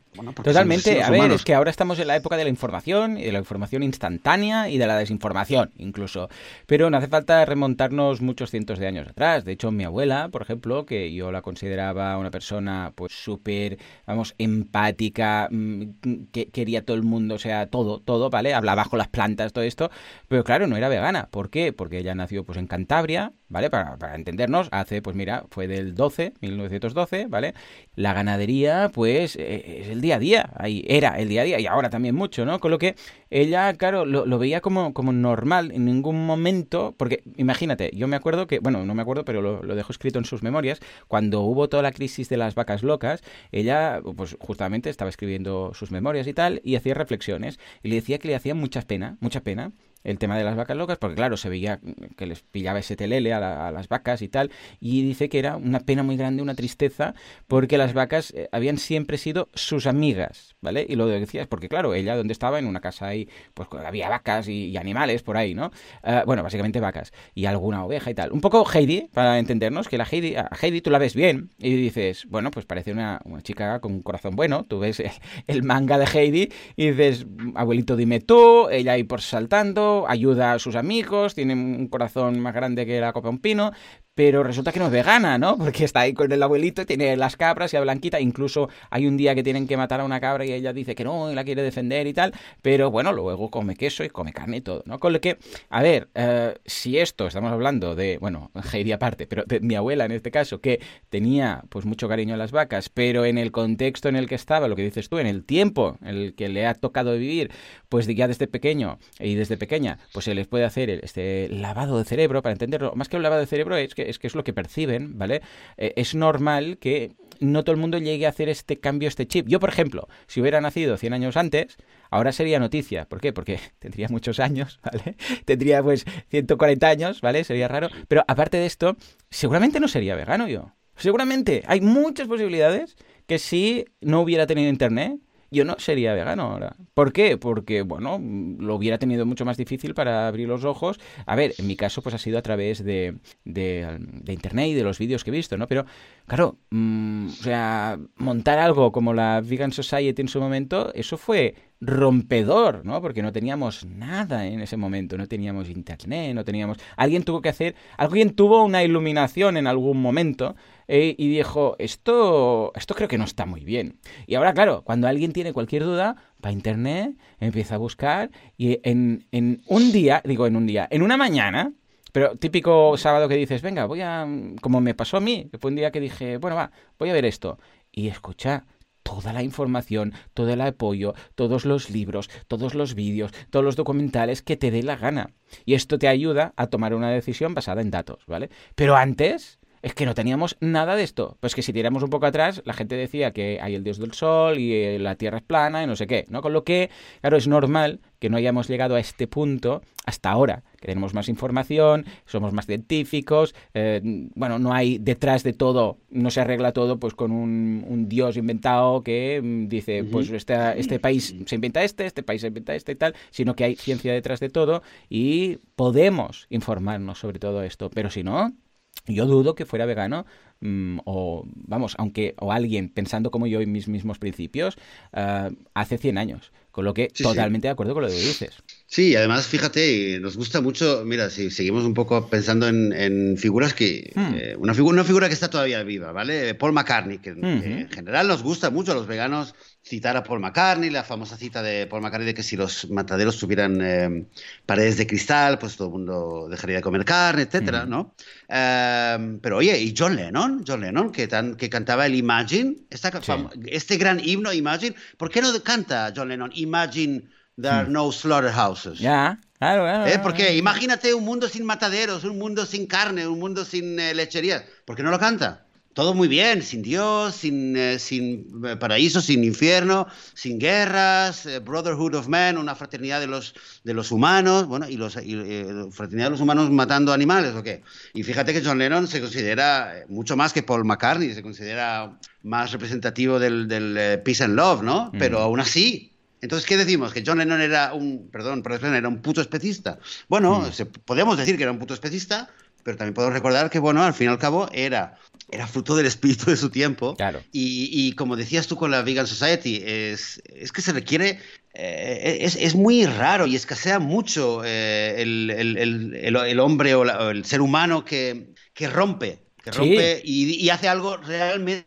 Speaker 1: Totalmente, a ver, es que ahora estamos en la época de la información y de la información instantánea y de la desinformación incluso, pero no hace falta remontarnos muchos cientos de años atrás. De hecho, mi abuela, por ejemplo, que yo la consideraba una persona pues súper, vamos, empática, mm, que quería todo el mundo, o sea, todo, todo, ¿vale? Hablaba con las plantas, todo esto, pero claro, no era vegana. ¿Por qué? Porque ella nació pues en Cantabria, ¿vale? Para, para entendernos, hace, pues mira, fue del 12, 1912, ¿vale? La ganadería, pues, eh, es el día a día, ahí era el día a día, y ahora también mucho, ¿no? Con lo que ella, claro, lo, veía como, como normal, en ningún momento, porque imagínate, yo me acuerdo que, bueno, no me acuerdo, pero lo, lo dejo escrito en sus memorias, cuando hubo toda la crisis de las vacas locas, ella, pues justamente estaba escribiendo sus memorias y tal, y hacía reflexiones, y le decía que le hacía mucha pena, mucha pena, el tema de las vacas locas, porque claro, se veía que les pillaba ese telele a, las vacas y tal, y dice que era una pena muy grande, una tristeza, porque las vacas eh, habían siempre sido sus amigas, ¿vale? Y lo decía es porque, claro, ella donde estaba, en una casa ahí, pues había vacas y, animales por ahí, ¿no? Ah, bueno, básicamente vacas, y alguna oveja y tal. Un poco Heidi, para entendernos, que la Heidi, a Heidi tú la ves bien, y dices, bueno, pues parece una, chica con un corazón bueno, tú ves el, el manga de Heidi, y dices, abuelito, dime tú, ella ahí por saltando, ayuda a sus amigos, tiene un corazón más grande que la copa un pino, pero resulta que no es vegana, ¿no? Porque está ahí con el abuelito, tiene las cabras y a Blanquita, incluso hay un día que tienen que matar a una cabra y ella dice que no, y la quiere defender y tal, pero bueno, luego come queso y come carne y todo, ¿no? Con lo que, a ver, eh, si esto, estamos hablando de, bueno, Heidi aparte, pero de mi abuela en este caso, que tenía pues mucho cariño a las vacas, pero en el contexto en el que estaba, lo que dices tú, en el tiempo en el que le ha tocado vivir, pues ya desde pequeño y desde pequeña, pues se les puede hacer este lavado de cerebro, para entenderlo, más que un lavado de cerebro es que es que es lo que perciben, ¿vale? Eh, es normal que no todo el mundo llegue a hacer este cambio, este chip. Yo, por ejemplo, si hubiera nacido 100 años antes, ahora sería noticia. ¿Por qué? Porque tendría muchos años, ¿vale? Tendría pues 140 años, ¿vale? Sería raro. Pero aparte de esto, seguramente no sería vegano yo. Seguramente. Hay muchas posibilidades que si no hubiera tenido internet yo no sería vegano ahora. ¿Por qué? Porque, bueno, lo hubiera tenido mucho más difícil para abrir los ojos. A ver, en mi caso, pues ha sido a través de, de, Internet y de los vídeos que he visto, ¿no? Pero, claro, mm, o sea, montar algo como la Vegan Society en su momento, eso fue rompedor, ¿no? Porque no teníamos nada en ese momento, no teníamos internet, no teníamos... Alguien tuvo que hacer, alguien tuvo una iluminación en algún momento eh, y dijo, esto, esto creo que no está muy bien. Y ahora, claro, cuando alguien tiene cualquier duda, va a internet, empieza a buscar y en, en un día, digo en un día, en una mañana, pero típico sábado que dices, venga, voy a... como me pasó a mí, fue un día que dije, bueno, va, voy a ver esto. Y escucha, toda la información, todo el apoyo, todos los libros, todos los vídeos, todos los documentales que te dé la gana. Y esto te ayuda a tomar una decisión basada en datos, ¿vale? Pero antes es que no teníamos nada de esto. Pues que si tiramos un poco atrás, la gente decía que hay el dios del sol y eh, la tierra es plana y no sé qué, ¿no? Con lo que, claro, es normal que no hayamos llegado a este punto hasta ahora, que tenemos más información, somos más científicos, eh, bueno, no hay detrás de todo, no se arregla todo pues con un, dios inventado que mm, dice, pues este, este país se inventa este, este país se inventa este y tal, sino que hay ciencia detrás de todo y podemos informarnos sobre todo esto, pero si no, yo dudo que fuera vegano mm, o, vamos, aunque, o alguien pensando como yo en mis mismos principios uh, hace 100 años. Con lo que totalmente de acuerdo con lo que dices.
Speaker 2: Sí, además, fíjate, nos gusta mucho, mira, si seguimos un poco pensando en, figuras que, hmm. eh, una, figura, una figura que está todavía viva, ¿vale? Paul McCartney, que, en general nos gusta mucho a los veganos citar a Paul McCartney, la famosa cita de Paul McCartney de que si los mataderos tuvieran eh, paredes de cristal, pues todo el mundo dejaría de comer carne, etcétera, ¿no? Em, pero oye, y John Lennon, John Lennon, que, tan, que cantaba el Imagine, este gran himno Imagine, ¿por qué no canta John Lennon Imagine there are hmm. no slaughterhouses?
Speaker 1: Ya. Claro, claro,
Speaker 2: ¿Eh? Porque imagínate un mundo sin mataderos, un mundo sin carne, un mundo sin eh, lecherías. ¿Por qué no lo canta? Todo muy bien, sin Dios, sin, eh, sin eh, paraíso, sin infierno, sin guerras, eh, Brotherhood of Man, una fraternidad de los, de los humanos, bueno, y, los, fraternidad de los humanos matando animales, ¿o qué? Y fíjate que John Lennon se considera mucho más que Paul McCartney, se considera más representativo del, del Peace and Love, ¿no? Mm. Pero aún así, entonces, ¿qué decimos? ¿Que John Lennon era un, perdón, perdón era un puto especista? Bueno, mm. podemos decir que era un puto especista, pero también podemos recordar que, bueno, al fin y al cabo era era fruto del espíritu de su tiempo.
Speaker 1: Claro.
Speaker 2: Y, como decías tú con la Vegan Society, es, es que se requiere, eh, es, es, muy raro y escasea mucho eh, el, el, el, hombre o, el ser humano que, que rompe, que rompe y, y, hace algo realmente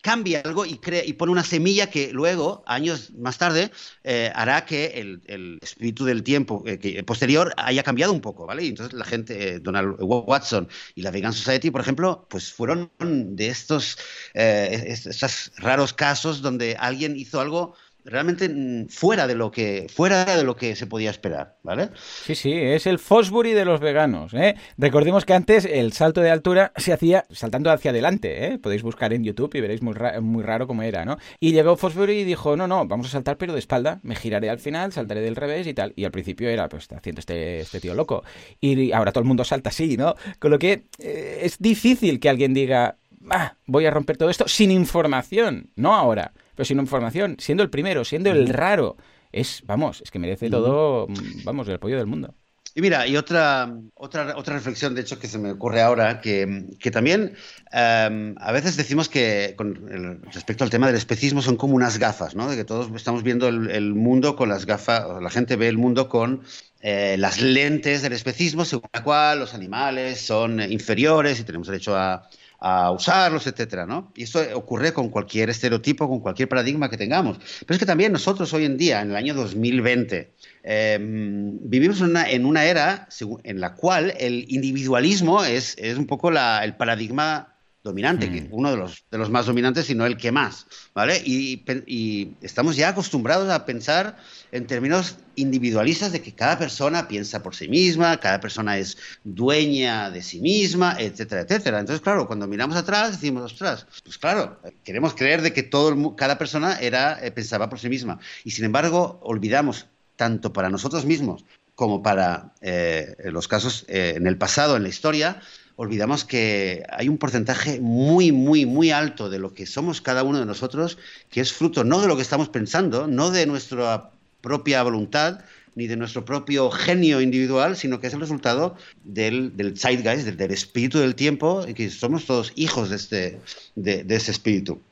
Speaker 2: cambia algo y, crea, y pone una semilla que luego, años más tarde, eh, hará que el, espíritu del tiempo eh, posterior haya cambiado un poco, ¿vale? Entonces la gente, eh, Donald Watson y la Vegan Society, por ejemplo, pues fueron de estos, estos raros casos donde alguien hizo algo realmente mm, fuera de lo que fuera de lo que se podía esperar, ¿vale?
Speaker 1: Sí, sí, es el Fosbury de los veganos. ¿eh? Recordemos que antes el salto de altura se hacía saltando hacia adelante. ¿eh? Podéis buscar en YouTube y veréis muy, muy raro cómo era, ¿no? Y llegó Fosbury y dijo, no, no, vamos a saltar pero de espalda, me giraré al final, saltaré del revés y tal. Y al principio era, pues, haciendo este, este tío loco. Y ahora todo el mundo salta así, ¿no? Con lo que eh, es difícil que alguien diga, ah, voy a romper todo esto sin información, no ahora pero sin información, siendo el primero, siendo el raro. Es, vamos, es que merece todo, vamos, el apoyo del mundo.
Speaker 2: Y mira, y otra, otra, otra reflexión, de hecho, que se me ocurre ahora, que, que también em, a veces decimos que con respecto al tema del especismo son como unas gafas, ¿no? De que todos estamos viendo el, mundo con las gafas, la gente ve el mundo con eh, las lentes del especismo, según la cual los animales son inferiores y tenemos derecho a, a usarlos, etcétera, ¿no? Y esto ocurre con cualquier estereotipo, con cualquier paradigma que tengamos. Pero es que también nosotros hoy en día, en el año 2020, em, vivimos una, en una, era en la cual el individualismo es, es un poco la, el paradigma dominante, que mm. uno de los, de los más dominantes, sino el que más, ¿vale? Y, y, estamos ya acostumbrados a pensar en términos individualistas de que cada persona piensa por sí misma, cada persona es dueña de sí misma, etcétera, etcétera. Entonces, claro, cuando miramos atrás decimos, ostras, pues claro, queremos creer de que todo cada persona era, eh, pensaba por sí misma. Y sin embargo, olvidamos tanto para nosotros mismos como para eh, los casos eh, en el pasado, en la historia, olvidamos que hay un porcentaje muy, muy, muy alto de lo que somos cada uno de nosotros, que es fruto no de lo que estamos pensando, no de nuestra propia voluntad, ni de nuestro propio genio individual, sino que es el resultado del, del zeitgeist, del, espíritu del tiempo, y que somos todos hijos de, este, de, ese espíritu.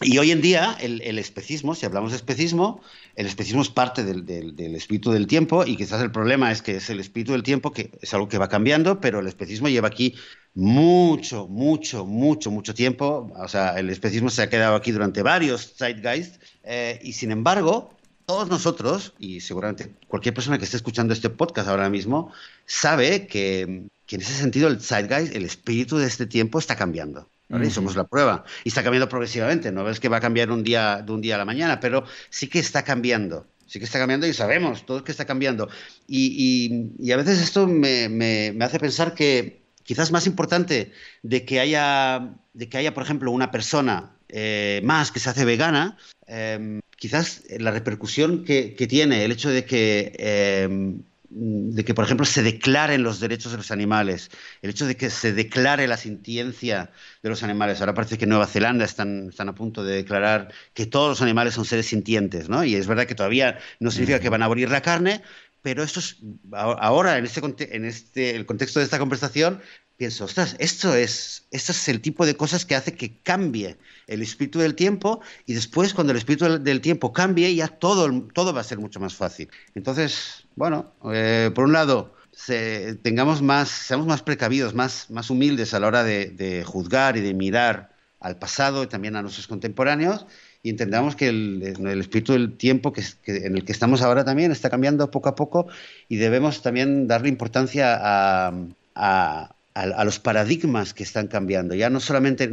Speaker 2: Y hoy en día el, especismo, si hablamos de especismo, el especismo es parte del, espíritu del tiempo y quizás el problema es que es el espíritu del tiempo, que es algo que va cambiando, pero el especismo lleva aquí mucho, mucho, mucho, mucho tiempo. O sea, el especismo se ha quedado aquí durante varios zeitgeist eh, y sin embargo todos nosotros, y seguramente cualquier persona que esté escuchando este podcast ahora mismo, sabe que, en ese sentido el zeitgeist, el espíritu de este tiempo está cambiando. Y somos la prueba. Y está cambiando progresivamente. No ves que va a cambiar un día, de un día a la mañana, pero sí que está cambiando. Sí que está cambiando y sabemos todos que está cambiando. Y, a veces esto me, hace pensar que quizás más importante de que haya, de que haya por ejemplo, una persona eh, más que se hace vegana, em, quizás la repercusión que, tiene el hecho de que, em, de que, por ejemplo, se declaren los derechos de los animales, el hecho de que se declare la sintiencia de los animales. Ahora parece que en Nueva Zelanda están, están a punto de declarar que todos los animales son seres sintientes, ¿no? Y es verdad que todavía no significa que van a abrir la carne, pero esto es, ahora, en, este, en este, el contexto de esta conversación, pienso, ostras, esto es, esto es el tipo de cosas que hace que cambie el espíritu del tiempo y después cuando el espíritu del, tiempo cambie ya todo, todo va a ser mucho más fácil. Entonces, bueno, eh, por un lado, tengamos más, seamos más precavidos, más, más humildes a la hora de, juzgar y de mirar al pasado y también a nuestros contemporáneos y entendamos que el, espíritu del tiempo que, en el que estamos ahora también está cambiando poco a poco y debemos también darle importancia a a, los paradigmas que están cambiando. Ya no solamente,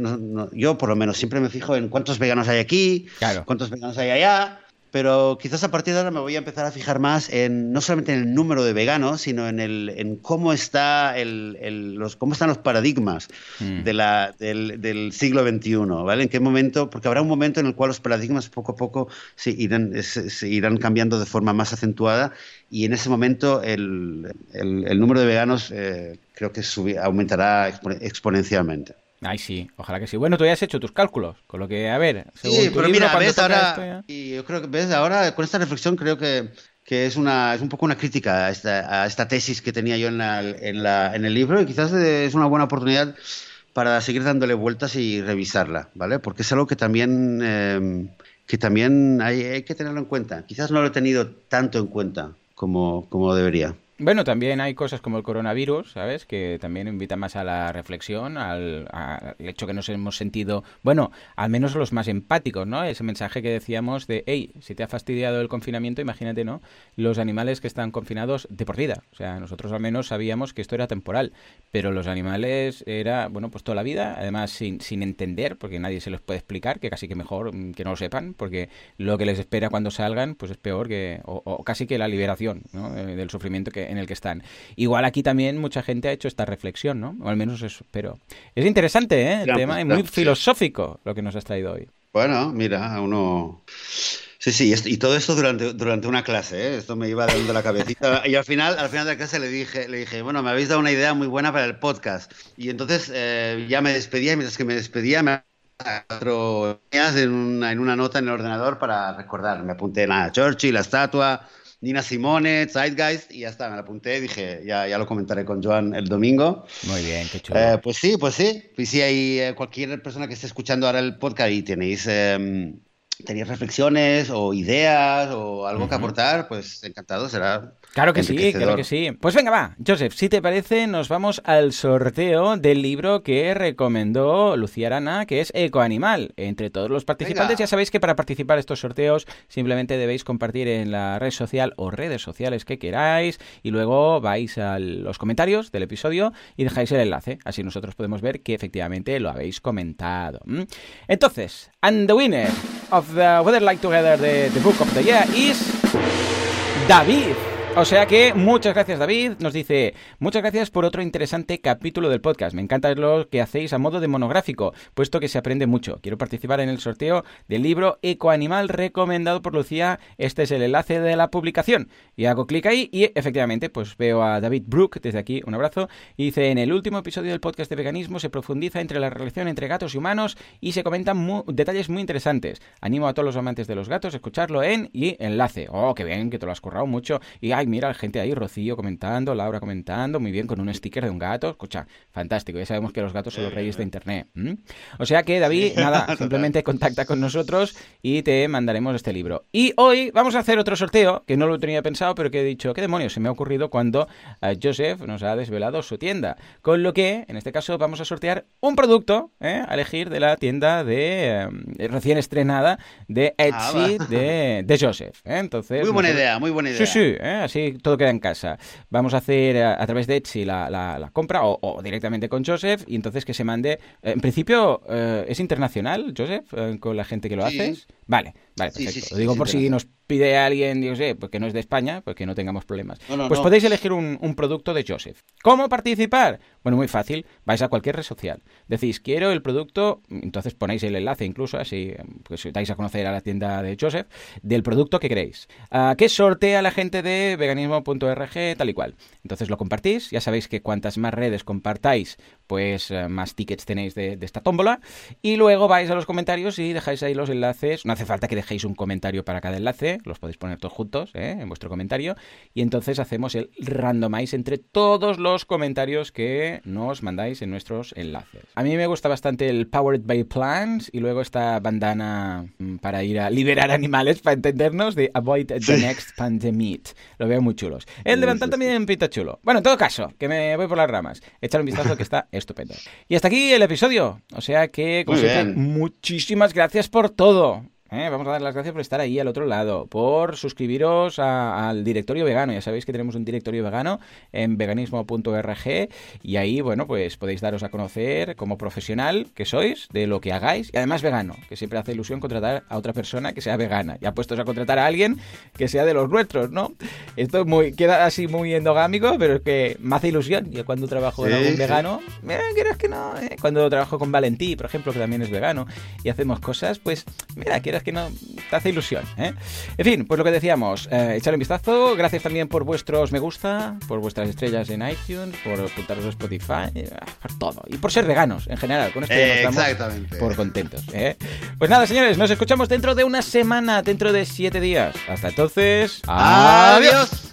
Speaker 2: yo por lo menos siempre me fijo en cuántos veganos hay aquí, cuántos veganos hay allá, pero quizás a partir de ahora me voy a empezar a fijar más en no solamente en el número de veganos, sino en, el, en cómo, está el, los, cómo están los paradigmas mm. de la, del, siglo XXI, ¿vale? En qué momento, porque habrá un momento en el cual los paradigmas poco a poco se irán, se, irán cambiando de forma más acentuada y en ese momento el, el número de veganos eh, creo que aumentará exponencialmente.
Speaker 1: Ay, sí, ojalá que sí. Bueno, tú ya has hecho tus cálculos, con lo que, a ver,
Speaker 2: según sí, pero mira, ves ahora, y yo creo que ves ahora con esta reflexión creo que, que es una es un poco una crítica a esta, a esta tesis que tenía yo en, la, en, la, en el libro y quizás es una buena oportunidad para seguir dándole vueltas y revisarla, ¿vale? Porque es algo que también eh, que también hay, hay que tenerlo en cuenta. Quizás no lo he tenido tanto en cuenta como, como debería.
Speaker 1: Bueno, también hay cosas como el coronavirus, ¿sabes? Que también invitan más a la reflexión, al, hecho que nos hemos sentido, bueno, al menos los más empáticos, ¿no? Ese mensaje que decíamos de, hey, si te ha fastidiado el confinamiento, imagínate, ¿no? Los animales que están confinados de por vida. O sea, nosotros al menos sabíamos que esto era temporal, pero los animales era, bueno, pues toda la vida, además sin, sin entender, porque nadie se los puede explicar, que casi que mejor mm, que no lo sepan, porque lo que les espera cuando salgan, pues es peor que, o, o casi que la liberación, ¿no? Eh, del sufrimiento que en el que están. Igual aquí también mucha gente ha hecho esta reflexión, ¿no? O al menos eso, pero es interesante, ¿eh? El tema es muy filosófico lo que nos has traído hoy.
Speaker 2: Bueno, mira, uno... Sí, sí, y todo esto durante, durante una clase, ¿eh? esto me iba dando la cabecita. Y al final, al final de la clase le dije, le dije, bueno, me habéis dado una idea muy buena para el podcast. Y entonces eh, ya me despedía, y mientras que me despedía, me cuatro en una, en una nota en el ordenador para recordar. Me apunté la Churchill, la estatua, Nina Simone, Zeitgeist, y ya está, me la apunté, dije, ya, ya lo comentaré con Joan el domingo.
Speaker 1: Muy bien, qué chulo.
Speaker 2: Eh, pues sí, pues sí. Y si hay eh, cualquier persona que esté escuchando ahora el podcast y tenéis, em, tenéis reflexiones o ideas o algo que aportar, pues encantado será
Speaker 1: Claro que sí, claro que sí. Pues venga, va, Joseph, si te parece, nos vamos al sorteo del libro que recomendó Lucía Arana, que es Ecoanimal. Entre todos los participantes, ya sabéis que para participar en estos sorteos simplemente debéis compartir en la red social o redes sociales que queráis y luego vais a los comentarios del episodio y dejáis el enlace. Así nosotros podemos ver que efectivamente lo habéis comentado. Entonces, and the winner of the Weather Like Together, the, the Book of the Year is David. O sea que muchas gracias David, nos dice, muchas gracias por otro interesante capítulo del podcast. Me encanta lo que hacéis a modo de monográfico, puesto que se aprende mucho. Quiero participar en el sorteo del libro Ecoanimal recomendado por Lucía. Este es el enlace de la publicación. Y hago clic ahí y efectivamente pues veo a David Brook desde aquí, un abrazo. Y dice, en el último episodio del podcast de veganismo se profundiza entre la relación entre gatos y humanos y se comentan detalles muy interesantes. Animo a todos los amantes de los gatos a escucharlo en y enlace. Oh, qué bien, que te lo has currado mucho. Y ay, mira, la gente ahí, Rocío comentando, Laura comentando, muy bien, con un sticker de un gato. Escucha, fantástico, ya sabemos que los gatos son los reyes de Internet. O sea que, David, nada, simplemente contacta con nosotros y te mandaremos este libro. Y hoy vamos a hacer otro sorteo, que no lo tenía pensado, pero que he dicho, ¿qué demonios? Se me ha ocurrido cuando eh, Joseph nos ha desvelado su tienda. Con lo que, en este caso, vamos a sortear un producto ¿eh? a elegir de la tienda de eh, recién estrenada de ah, Etsy de, Joseph. Entonces,
Speaker 2: muy buena idea, muy buena idea.
Speaker 1: Sí, sí, así todo queda en casa. Vamos a hacer a, través de Etsy la, compra o, directamente con Joseph y entonces que se mande. En principio, ¿es internacional, Joseph, con la gente que lo hace? Vale, vale, perfecto. lo digo por si nos pide a alguien, yo sé, porque no es de España, pues que no tengamos problemas. pues podéis elegir un, producto de Joseph. ¿Cómo participar? Bueno, muy fácil. Vais a cualquier red social. Decís, quiero el producto, entonces ponéis el enlace incluso, así pues dais a conocer a la tienda de Joseph, del producto que queréis. Uh, ¿Qué sortea la gente de veganismo.org, tal y cual? Entonces lo compartís. Ya sabéis que cuantas más redes compartáis, pues más tickets tenéis de, esta tómbola. Y luego vais a los comentarios y dejáis ahí los enlaces. No hace falta que dejéis un comentario para cada enlace, los podéis poner todos juntos ¿eh? en vuestro comentario. Y entonces hacemos el randomize entre todos los comentarios que nos mandáis en nuestros enlaces. A mí me gusta bastante el Powered by Plants y luego esta bandana mm, para ir a liberar animales, para entendernos, de Avoid the Next Pandemic. Lo veo muy chulos. El de también pinta chulo. Bueno, en todo caso, que me voy por las ramas. Echar un vistazo que está estupendo. Y hasta aquí el episodio. O sea que, como siempre, muchísimas gracias por todo. ¿Eh? Vamos a dar las gracias por estar ahí al otro lado, por suscribiros al directorio vegano. Ya sabéis que tenemos un directorio vegano en veganismo.org y ahí, bueno, pues podéis daros a conocer como profesional que sois, de lo que hagáis y además vegano, que siempre hace ilusión contratar a otra persona que sea vegana. Ya puestos a contratar a alguien que sea de los nuestros, ¿no? Esto muy, queda así muy endogámico, pero es que me hace ilusión. Yo cuando trabajo en algún vegano, mira, quieres que no, ¿eh? cuando trabajo con Valentí, por ejemplo, que también es vegano, y hacemos cosas, pues, mira, quieres que no te hace ilusión. ¿eh? En fin, pues lo que decíamos, eh, echar un vistazo. Gracias también por vuestros me gusta, por vuestras estrellas en iTunes, por apuntaros a Spotify, eh, por todo. Y por ser veganos en general. Con esto ya estamos por contentos. ¿eh? Pues nada, señores, nos escuchamos dentro de una semana, dentro de siete días. Hasta entonces.
Speaker 2: ¡Adiós!